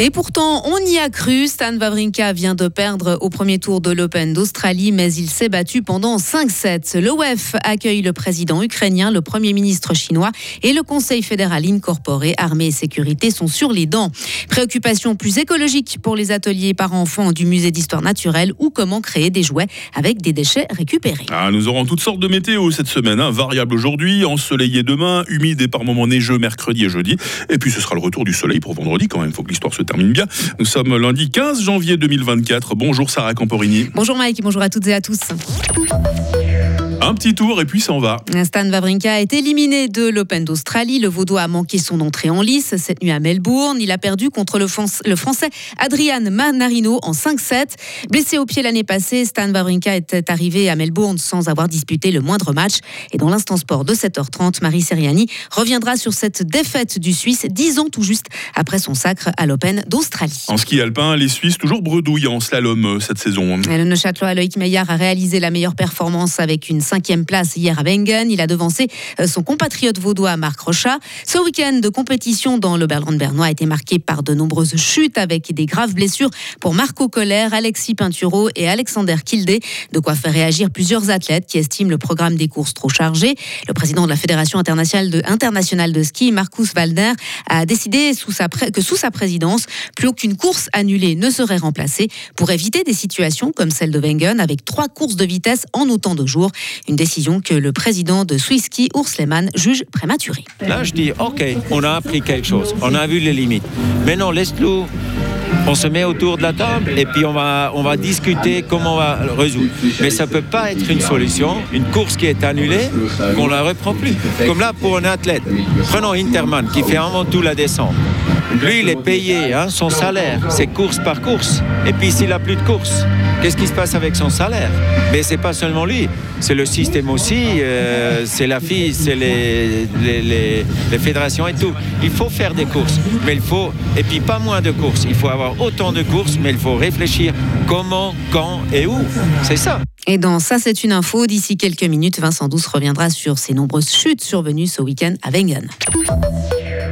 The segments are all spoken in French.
Et pourtant, on y a cru. Stan Wawrinka vient de perdre au premier tour de l'Open d'Australie, mais il s'est battu pendant 5 sets. L'OEF accueille le président ukrainien, le premier ministre chinois et le Conseil fédéral incorporé. Armée et sécurité sont sur les dents. Préoccupation plus écologique pour les ateliers par enfants du musée d'histoire naturelle ou comment créer des jouets avec des déchets récupérés. Ah, nous aurons toutes sortes de météo cette semaine. Hein. Variable aujourd'hui, ensoleillé demain, humide et par moments neigeux mercredi et jeudi. Et puis ce sera le retour du soleil pour vendredi quand même. Faut que l'histoire se termine bien. Nous sommes lundi 15 janvier 2024. Bonjour Sarah Camporini. Bonjour Mike, bonjour à toutes et à tous. Un petit tour et puis ça en va. Stan Wawrinka est éliminé de l'Open d'Australie. Le Vaudois a manqué son entrée en lice cette nuit à Melbourne. Il a perdu contre le, le Français Adrian Manarino en 5-7. Blessé au pied l'année passée, Stan Wawrinka était arrivé à Melbourne sans avoir disputé le moindre match. Et dans l'instant sport de 7h30, Marie Seriani reviendra sur cette défaite du Suisse dix ans tout juste après son sacre à l'Open d'Australie. En ski alpin, les Suisses toujours bredouillent en slalom euh, cette saison. le Neuchâtelois Loïc Meillard a réalisé la meilleure performance avec une cinquième place hier à Wengen. Il a devancé euh, son compatriote vaudois Marc Rochat. Ce week-end de compétition dans le Berland bernois a été marqué par de nombreuses chutes avec des graves blessures pour Marco Coller, Alexis Pinturo et Alexander Kildé. De quoi faire réagir plusieurs athlètes qui estiment le programme des courses trop chargé. Le président de la Fédération internationale de, ski, Marcus Waldner, a décidé que sous sa présidence, plus aucune course annulée ne serait remplacée pour éviter des situations comme celle de Wengen avec trois courses de vitesse en autant de jours. Une décision que le président de Swisski, Urs Lehmann, juge prématurée. Là, je dis, OK, on a appris quelque chose, on a vu les limites. Maintenant, laisse-nous on se met autour de la table et puis on va, on va discuter comment on va résoudre. Mais ça ne peut pas être une solution, une course qui est annulée, qu'on ne la reprend plus. Comme là pour un athlète. Prenons Interman qui fait avant tout la descente. Lui, il est payé, hein, son salaire, c'est course par course. Et puis s'il n'a plus de course, qu'est-ce qui se passe avec son salaire? Mais c'est pas seulement lui, c'est le système aussi, euh, c'est la fille, c'est les, les, fédérations et tout. Il faut faire des courses, mais il faut, et puis pas moins de courses. Il faut avoir autant de courses, mais il faut réfléchir comment, quand et où. C'est ça. Et dans Ça, c'est une info. D'ici quelques minutes, Vincent Douce reviendra sur ces nombreuses chutes survenues ce week-end à Wengen.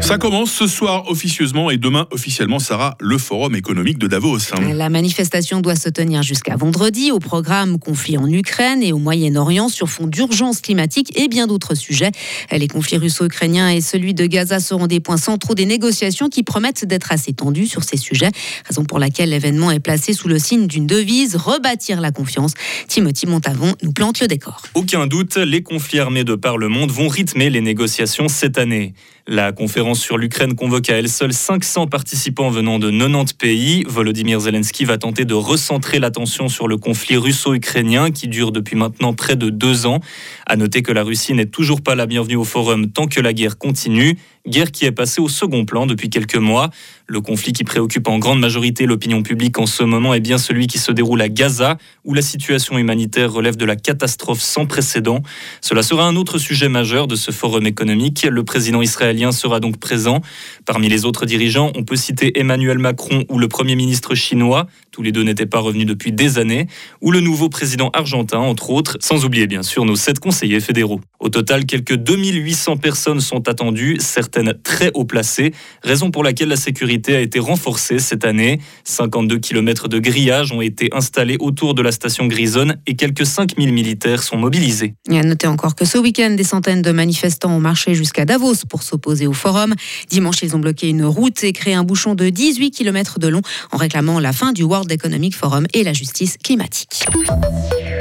Ça commence ce soir officieusement et demain officiellement, Sarah, le forum économique de Davos. La manifestation doit se tenir jusqu'à vendredi au programme conflit en Ukraine et au Moyen-Orient sur fond d'urgence climatique et bien d'autres sujets. Les conflits russo-ukrainiens et celui de Gaza seront des points centraux des négociations qui promettent d'être assez tendues sur ces sujets, raison pour laquelle l'événement est placé sous le signe d'une devise rebâtir la confiance. Timothy Montavon nous plante le décor. Aucun doute, les conflits armés de par le monde vont rythmer les négociations cette année. La conférence sur l'Ukraine convoque à elle seule 500 participants venant de 90 pays. Volodymyr Zelensky va tenter de recentrer l'attention sur le conflit russo-ukrainien qui dure depuis maintenant près de deux ans. À noter que la Russie n'est toujours pas la bienvenue au forum tant que la guerre continue guerre qui est passée au second plan depuis quelques mois. Le conflit qui préoccupe en grande majorité l'opinion publique en ce moment est bien celui qui se déroule à Gaza, où la situation humanitaire relève de la catastrophe sans précédent. Cela sera un autre sujet majeur de ce forum économique. Le président israélien sera donc présent. Parmi les autres dirigeants, on peut citer Emmanuel Macron ou le Premier ministre chinois, tous les deux n'étaient pas revenus depuis des années, ou le nouveau président argentin, entre autres, sans oublier bien sûr nos sept conseillers fédéraux. Au total, quelques 2800 personnes sont attendues, certaines très haut placées, raison pour laquelle la sécurité a été renforcée cette année. 52 km de grillage ont été installés autour de la station Grisonne et quelques 5000 militaires sont mobilisés. Et à noter encore que ce week-end, des centaines de manifestants ont marché jusqu'à Davos pour s'opposer au forum. Dimanche, ils ont bloqué une route et créé un bouchon de 18 km de long en réclamant la fin du World Economic Forum et la justice climatique.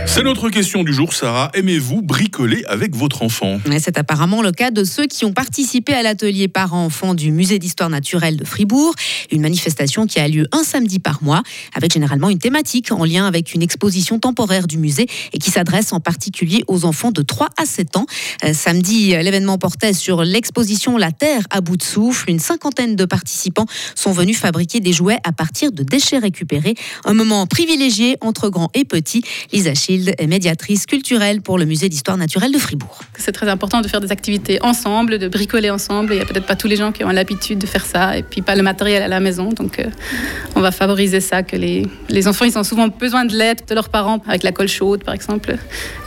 C'est notre question du jour, Sarah. Aimez-vous bricoler avec votre enfant? C'est apparemment le cas de ceux qui ont participé à l'atelier parents-enfants du musée d'histoire naturelle de Fribourg. Une manifestation qui a lieu un samedi par mois, avec généralement une thématique en lien avec une exposition temporaire du musée et qui s'adresse en particulier aux enfants de 3 à 7 ans. Euh, samedi, l'événement portait sur l'exposition La Terre à bout de souffle. Une cinquantaine de participants sont venus fabriquer des jouets à partir de déchets récupérés. Un moment privilégié entre grands et petits. Lisa Est médiatrice culturelle pour le musée d'histoire naturelle de Fribourg. C'est très important de faire des activités ensemble, de bricoler ensemble. Il n'y a peut-être pas tous les gens qui ont l'habitude de faire ça et puis pas le matériel à la maison. Donc euh, on va favoriser ça, que les, les enfants ils ont souvent besoin de l'aide de leurs parents avec la colle chaude par exemple.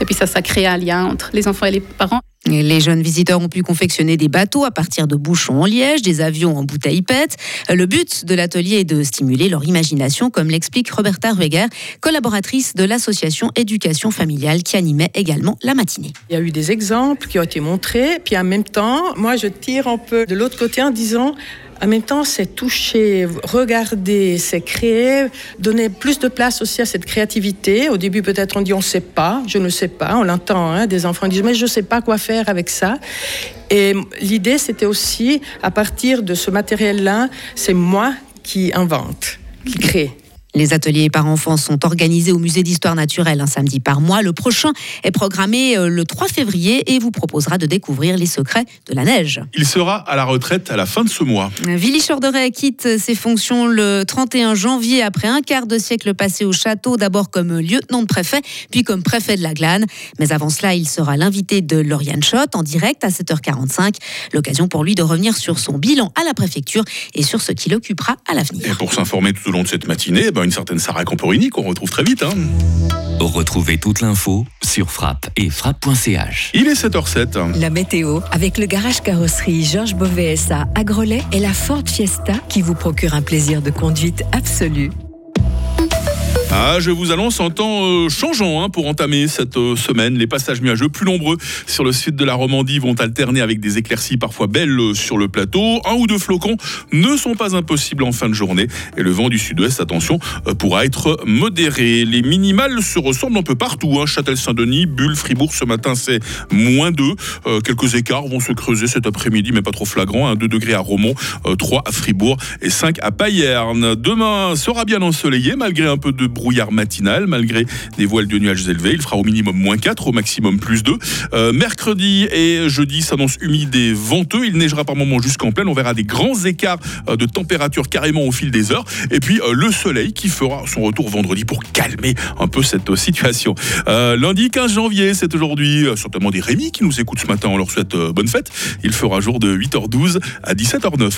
Et puis ça, ça crée un lien entre les enfants et les parents. Les jeunes visiteurs ont pu confectionner des bateaux à partir de bouchons en liège, des avions en bouteilles PET. Le but de l'atelier est de stimuler leur imagination, comme l'explique Roberta Rueger, collaboratrice de l'association Éducation familiale qui animait également la matinée. Il y a eu des exemples qui ont été montrés, puis en même temps, moi je tire un peu de l'autre côté en disant en même temps, c'est toucher, regarder, c'est créer, donner plus de place aussi à cette créativité. Au début, peut-être on dit on ne sait pas, je ne sais pas, on l'entend, hein, des enfants disent mais je ne sais pas quoi faire avec ça. Et l'idée, c'était aussi, à partir de ce matériel-là, c'est moi qui invente, qui crée. Les ateliers par enfants sont organisés au musée d'histoire naturelle un samedi par mois. Le prochain est programmé euh, le 3 février et vous proposera de découvrir les secrets de la neige. Il sera à la retraite à la fin de ce mois. Willy Chorderet quitte ses fonctions le 31 janvier après un quart de siècle passé au château, d'abord comme lieutenant de préfet, puis comme préfet de la Glane. Mais avant cela, il sera l'invité de Lauriane Schott en direct à 7h45. L'occasion pour lui de revenir sur son bilan à la préfecture et sur ce qu'il occupera à l'avenir. Et pour s'informer tout au long de cette matinée, ben, une certaine Sarah Camporini qu'on retrouve très vite. Hein. Retrouvez toute l'info sur frappe et frappe.ch. Il est 7h07. La météo avec le garage carrosserie Georges Beauvais à Grelais et la Ford Fiesta qui vous procure un plaisir de conduite absolu. Ah, je vous annonce un temps euh, changeant hein, pour entamer cette euh, semaine. Les passages nuageux plus nombreux sur le sud de la Romandie vont alterner avec des éclaircies parfois belles euh, sur le plateau. Un ou deux flocons ne sont pas impossibles en fin de journée. Et le vent du sud-ouest, attention, pourra être modéré. Les minimales se ressemblent un peu partout. Hein. Châtel-Saint-Denis, Bulle, Fribourg, ce matin c'est moins 2. quelques écarts vont se creuser cet après-midi, mais pas trop flagrant. Hein. 2 degrés à Romont, 3 à Fribourg et 5 à Payerne. Demain sera bien ensoleillé malgré un peu de brouillard matinal, malgré des voiles de nuages élevés. Il fera au minimum moins 4, au maximum plus 2. Euh, mercredi et jeudi s'annonce humide et venteux. Il neigera par moments jusqu'en pleine. On verra des grands écarts euh, de température carrément au fil des heures. Et puis euh, le soleil qui fera son retour vendredi pour calmer un peu cette situation. lundi 15 janvier, c'est aujourd'hui certainement des Rémi qui nous écoutent ce matin. On leur souhaite bonne fête. Il fera jour de 8h12 à 17h09 aujourd'hui.